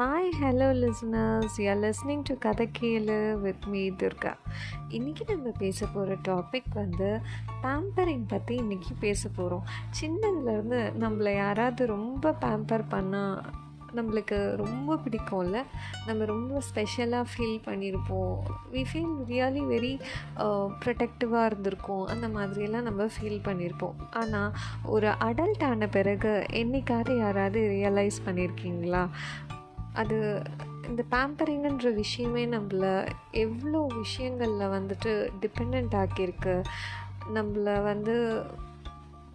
Hi hello listeners you're listening to Kathai Kelu with me Durga இன்றைக்கி நம்ம பேச போகிற டாபிக் வந்து பேம்பரிங் பற்றி இன்றைக்கி பேச போகிறோம் சின்னதுலேருந்து நம்மளை யாராவது ரொம்ப பேம்பர் பண்ணால் நம்மளுக்கு ரொம்ப பிடிக்கும்ல? நம்ம ரொம்ப ஸ்பெஷலாக ஃபீல் பண்ணியிருப்போம் வி ஃபீல் ரியலி வெரி ப்ரொடெக்டிவாக இருந்திருக்கோம். அந்த மாதிரியெல்லாம் நம்ம ஃபீல் பண்ணியிருப்போம் ஆனால் ஒரு அடல்ட் ஆன பிறகு என்னைக்காவது யாராவது ரியலைஸ் பண்ணியிருக்கீங்களா அது இந்த பேம்பரிங்குன்ற விஷயமே நம்மள எவ்வளோ விஷயங்களில் வந்துட்டு டிபெண்ட் ஆக்கியிருக்கு. நம்மளை வந்து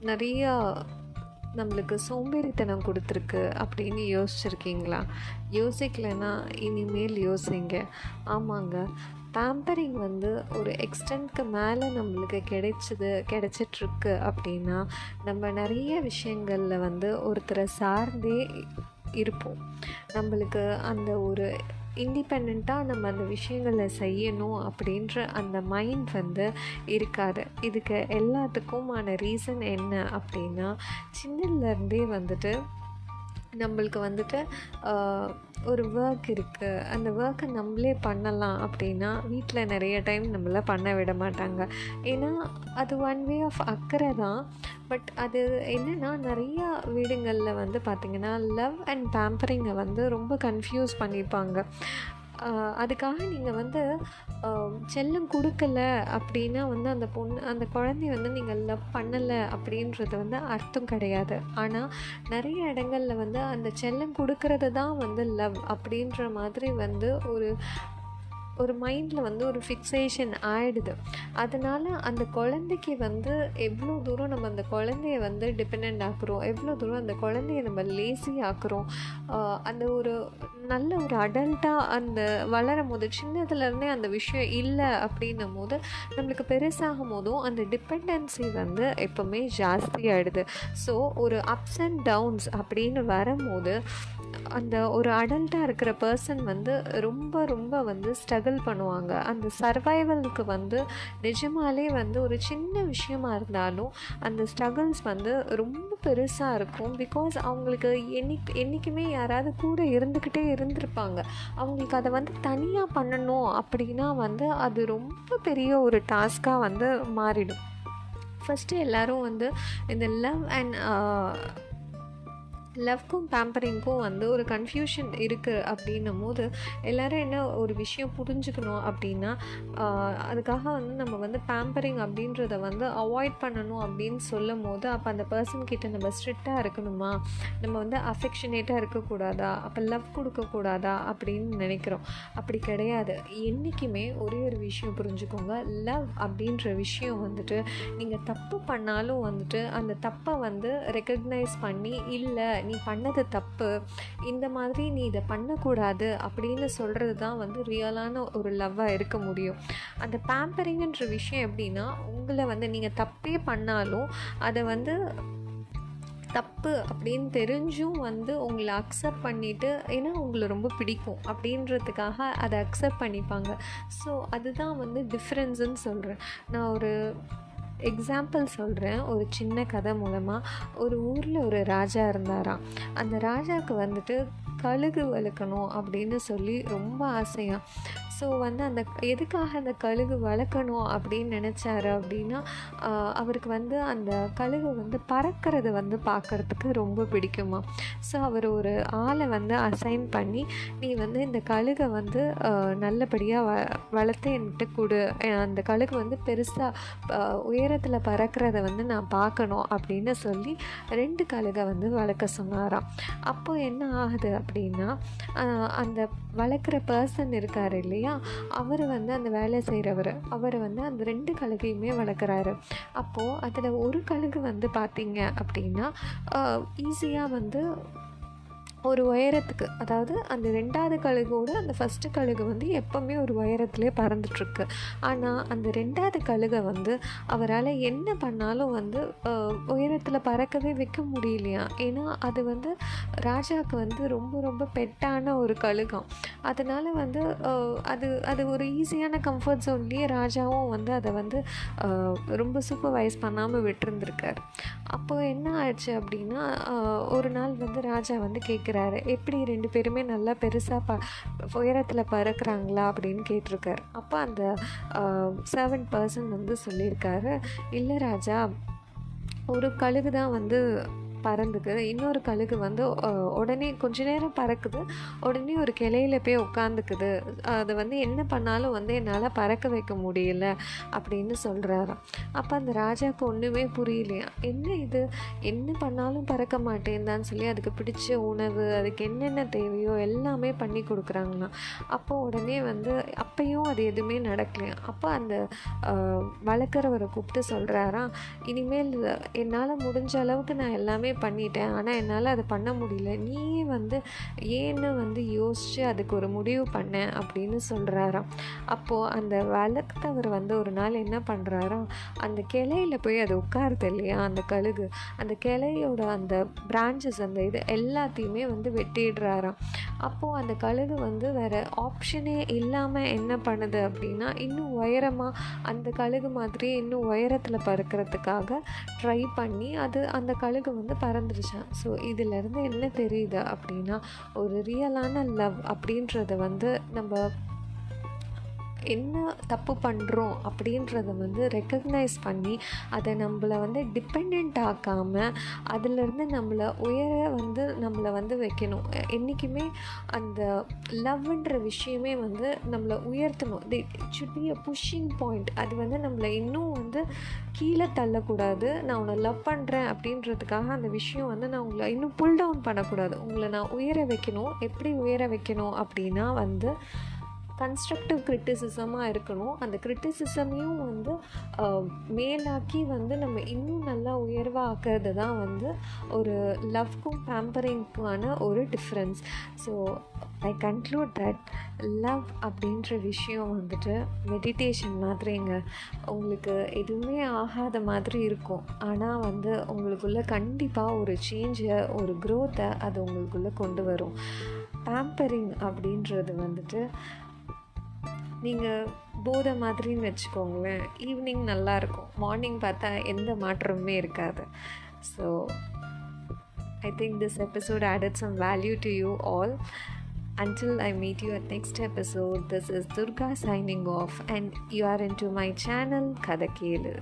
நிறையா நம்மளுக்கு சோம்பேறித்தனம் கொடுத்துருக்கு அப்படின்னு யோசிச்சிருக்கீங்களா? யோசிக்கலைன்னா இனிமேல் யோசிங்க. ஆமாங்க. பேம்பரிங் வந்து ஒரு எக்ஸ்டென்ட்க்கு மேலே நம்மளுக்கு கிடைச்சிது கிடைச்சிட்ருக்கு அப்படின்னா நம்ம நிறைய விஷயங்களில் வந்து ஒருத்தரை சார்ந்தே இருப்போம். நம்மளுக்கு அந்த ஒரு இண்டிபெண்ட்டாக நம்ம அந்த விஷயங்களை செய்யணும் அப்படின்ற அந்த மைண்ட் வந்து இருக்காது. இதுக்கு எல்லாத்துக்குமான ரீசன் என்ன அப்படின்னா சின்னதுலேருந்தே வந்துட்டு நம்மளுக்கு வந்துட்டு ஒரு ஒர்க் இருக்குது அந்த ஒர்க்கை நம்மளே பண்ணலாம் அப்படின்னா வீட்டில் நிறைய டைம் நம்மளை பண்ண விட மாட்டாங்க. ஏன்னா அது ஒன் வே ஆஃப் அக்கறை தான். பட் அது என்னென்னா நிறையா வீடுங்களில் வந்து பார்த்திங்கன்னா லவ் அண்ட் பேம்பரிங்கை வந்து ரொம்ப கன்ஃபியூஸ் பண்ணியிருப்பாங்க அதுக்காக நீங்கள் வந்து செல்லம் கொடுக்கல அப்படின்னா வந்து அந்த பொண்ணு அந்த குழந்தைய வந்து நீங்கள் லவ் பண்ணலை அப்படின்றது வந்து அர்த்தம் கிடையாது. ஆனால் நிறைய இடங்களில் வந்து அந்த செல்லம் கொடுக்கறது தான் வந்து லவ் அப்படின்ற மாதிரி வந்து ஒரு ஒரு மைண்டில் வந்து ஒரு ஃபிக்ஸேஷன் ஆகிடுது அதனால் அந்த குழந்தைக்கு வந்து எவ்வளோ தூரம் நம்ம அந்த குழந்தைய வந்து டிபெண்ட் ஆக்குறோம் எவ்வளோ தூரம் அந்த குழந்தைய நம்ம லேசி ஆக்குறோம் அந்த ஒரு நல்ல ஒரு அடல்ட்டாக அந்த வளரும் போது சின்னதுலேருந்தே அந்த விஷயம் இல்லை அப்படின்னும் போது நம்மளுக்கு பெருசாகும் போதும் அந்த டிபெண்டன்சி வந்து எப்போவுமே ஜாஸ்தி ஆகிடுது ஸோ ஒரு அப்ஸ் அண்ட் டவுன்ஸ் அப்படின்னு வரும்போது அந்த ஒரு அடல்ட்டாக இருக்கிற பர்சன் வந்து ரொம்ப ரொம்ப வந்து ஸ்ட்ரகிள் பண்ணுவாங்க. அந்த சர்வைவலுக்கு வந்து நிஜமாலே வந்து ஒரு சின்ன விஷயமா இருந்தாலும் அந்த ஸ்ட்ரகிள்ஸ் வந்து ரொம்ப பெருசாக இருக்கும். பிகாஸ் அவங்களுக்கு என்னை என்றைக்குமே யாராவது கூட இருந்துக்கிட்டே இருந்திருப்பாங்க. அவங்களுக்கு அதை வந்து தனியாக பண்ணணும் அப்படின்னா வந்து அது ரொம்ப பெரிய ஒரு டாஸ்க்காக வந்து மாறிடும். ஃபஸ்ட்டு எல்லோரும் வந்து இந்த லவ் அண்ட் லவ்க்கும் பேம்பரிங்க்கும் வந்து ஒரு கன்ஃபியூஷன் இருக்குது அப்படின்னும் போது எல்லோரும் என்ன ஒரு விஷயம் புரிஞ்சுக்கணும் அப்படின்னா அதுக்காக வந்து நம்ம வந்து பேம்பரிங் அப்படின்றத வந்து அவாய்ட் பண்ணணும் அப்படின்னு சொல்லும் போது அப்போ அந்த பர்சன் கிட்ட நம்ம ஸ்ட்ரிக்டாக இருக்கணுமா? நம்ம வந்து அஃபெக்ஷனேட்டாக இருக்கக்கூடாதா? அப்போ லவ் கொடுக்கக்கூடாதா? அப்படின்னு நினைக்கிறோம். அப்படி கிடையாது. என்றைக்குமே ஒரே ஒரு விஷயம் புரிஞ்சுக்கோங்க. லவ் அப்படின்ற விஷயம் வந்துட்டு நீங்கள் தப்பு பண்ணாலும் வந்துட்டு அந்த தப்பை வந்து ரெக்கக்னைஸ் பண்ணி இல்லை நீ பண்ணது தப்பு இந்த மாதிரி நீ இதை பண்ணக்கூடாது அப்படின்னு சொல்கிறது தான் வந்து ரியலான ஒரு லவ்வாக இருக்க முடியும். அந்த பேம்பரிங்கன்ற விஷயம் எப்படின்னா உங்களை வந்து நீங்கள் தப்பே பண்ணாலும் அதை வந்து தப்பு அப்படின்னு தெரிஞ்சும் வந்து உங்களை அக்செப்ட் பண்ணிவிட்டு ஏன்னா உங்களை ரொம்ப பிடிக்கும் அப்படின்றதுக்காக அதை அக்செப்ட் பண்ணிப்பாங்க. ஸோ அதுதான் வந்து டிஃப்ரென்ஸுன்னு சொல்கிறேன் நான் ஒரு எக்ஸாம்பிள் சொல்கிறேன் ஒரு சின்ன கதை மூலமாக ஒரு ஊரில் ஒரு ராஜா இருந்தாராம். அந்த ராஜாவுக்கு வந்துட்டு கழுகு வளர்க்கணும் அப்படின்னு சொல்லி ரொம்ப ஆசையாக ஸோ வந்து அந்த எதுக்காக அந்த கழுகு வளர்க்கணும் அப்படின்னு நினச்சாரு அப்படின்னா அவருக்கு வந்து அந்த கழுகு வந்து பறக்கிறது வந்து பார்க்குறதுக்கு ரொம்ப பிடிக்குமா. ஸோ அவர் ஒரு ஆளை வந்து அசைன் பண்ணி நீ வந்து இந்த கழுகை வந்து நல்லபடியாக வ வளர்த்து என்கிட்ட கொடு. அந்த கழுகு வந்து பெருசாக உயரத்தில் பறக்கிறத வந்து நான் பார்க்கணும் அப்படின்னு சொல்லி ரெண்டு கழுகை வந்து வளர்க்க சொன்னாராம். அப்போது என்ன ஆகுது அப்படின்னா அந்த வளர்க்குற பர்சன் இருக்கார் இல்லையா? அவர் வந்து அந்த வேலை செய்கிறவர் அவர் வந்து அந்த ரெண்டு கழுகையுமே வளர்க்குறாரு. அப்போது அதில் ஒரு கழுகு வந்து பார்த்திங்க அப்படின்னா ஈஸியாக வந்து ஒரு உயரத்துக்கு அதாவது அந்த ரெண்டாவது கழுகோடு அந்த ஃபஸ்ட்டு கழுகு வந்து எப்போவுமே ஒரு உயரத்துலேயே பறந்துட்டுருக்கு. ஆனால் அந்த ரெண்டாவது கழுகை வந்து அவரால் என்ன பண்ணாலும் வந்து உயரத்தில் பறக்கவே வைக்க முடியலையா? ஏன்னா அது வந்து ராஜாவுக்கு வந்து ரொம்ப ரொம்ப பெட்டான ஒரு கழுகம். அதனால் வந்து அது அது ஒரு ஈஸியான கம்ஃபர்ட் ஜோன்லேயே ராஜாவும் வந்து அதை வந்து ரொம்ப சூப்பர்வைஸ் பண்ணாமல் விட்டுருந்துருக்கார். அப்போது என்ன ஆயிடுச்சு அப்படின்னா ஒரு நாள் வந்து ராஜா வந்து கேட்குற கேட்குறாரு எப்படி ரெண்டு பேருமே நல்லா பெருசாக ப உயரத்தில் பறக்கிறாங்களா? அப்படின்னு கேட்டிருக்காரு. அப்போ அந்த செவன் பர்சன் வந்து சொல்லியிருக்காரு. இல்லை ராஜா ஒரு கழுகு தான் வந்து பறந்துக்கு இன்னொரு கழுகு வந்து உடனே கொஞ்ச நேரம் பறக்குது. உடனே ஒரு கிளையில போய் உட்காந்துக்குது அது வந்து என்ன பண்ணாலும் வந்து என்னால் பறக்க வைக்க முடியல அப்படின்னு சொல்கிறாராம் அப்போ அந்த ராஜாவுக்கு ஒன்றுமே புரியலையா? என்ன இது? என்ன பண்ணாலும் பறக்க மாட்டேன்தான்னு சொல்லி அதுக்கு பிடிச்ச உணவு அதுக்கு என்னென்ன தேவையோ எல்லாமே பண்ணி கொடுக்குறாங்களாம். அப்போ உடனே வந்து அப்பையும் அது எதுவுமே நடக்கலையா? அப்போ அந்த வளர்க்குறவரை கூப்பிட்டு சொல்கிறாராம் இனிமேல் என்னால் முடிஞ்ச அளவுக்கு நான் எல்லாமே பண்ணிட்டேன். ஆனால் என்னால் அதை பண்ண முடியல. நீயே வந்து ஏன்னு வந்து யோசித்து அதுக்கு ஒரு முடிவு பண்ணேன் அப்படின்னு சொல்கிறாராம் அப்போது அந்த வளர்த்தவர் வந்து ஒரு நாள் என்ன பண்ணுறாராம் அந்த கிளையில போய் அது உட்காருது இல்லையா? அந்த கழுகு. அந்த கிளையோட அந்த பிரான்ச்சஸ் அந்த இது எல்லாத்தையுமே வந்து வெட்டிடுறாராம். அப்போது அந்த கழுகு வந்து வேறு ஆப்ஷனே இல்லாமல் என்ன பண்ணுது அப்படின்னா இன்னும் உயரமாக அந்த கழுகு மாதிரி இன்னும் உயரத்தில் பறக்கிறதுக்காக ட்ரை பண்ணி அது அந்த கழுகு வந்து பறந்துருச்சேன் ஸோ இதிலேருந்து என்ன தெரியுது அப்படின்னா ஒரு ரியலான லவ் அப்படின்றத வந்து நம்ம என்ன தப்பு பண்ணுறோம் அப்படின்றத வந்து ரெக்கக்னைஸ் பண்ணி அதை நம்மளை வந்து டிபெண்ட் ஆக்காமல் அதிலிருந்து நம்மளை உயர வந்து நம்மளை வந்து வைக்கணும். என்றைக்குமே அந்த லவ்ன்ற விஷயமே வந்து நம்மளை உயர்த்தணும். It should be a pushing point அது வந்து நம்மளை இன்னும் வந்து கீழே தள்ளக்கூடாது. நான் உன்னை லவ் பண்ணுறேன் அப்படின்றதுக்காக அந்த விஷயம் வந்து நான் உங்களை இன்னும் புல் டவுன் பண்ணக்கூடாது. உங்களை நான் உயர வைக்கணும். எப்படி உயர வைக்கணும் அப்படின்னா வந்து கன்ஸ்ட்ரக்டிவ் கிரிட்டிசிசமாக இருக்கணும். அந்த கிரிட்டிசிசமையும் வந்து மேலாக்கி வந்து நம்ம இன்னும் நல்லா உயர்வாக ஆக்கிறது தான் வந்து ஒரு லவ்க்கும் பேம்பரிங்க்கான ஒரு difference so I conclude that love அப்படின்ற விஷயம் வந்துட்டு மெடிடேஷன் மாதிரிங்க. உங்களுக்கு எதுவுமே ஆகாத மாதிரி இருக்கும். ஆனால் வந்து உங்களுக்குள்ளே கண்டிப்பாக ஒரு சேஞ்சை ஒரு க்ரோத்தை அது உங்களுக்குள்ளே கொண்டு வரும். பேம்பரிங் அப்படின்றது வந்துட்டு நீங்கள் போதை மாதிரின்னு வச்சுக்கோங்களேன் ஈவினிங் நல்லாயிருக்கும் மார்னிங் பார்த்தா எந்த மாற்றமுமே இருக்காது so I think this episode added some value to you all. Until I meet you at next episode, this is Durga signing off, and you are into my channel Kadakelu.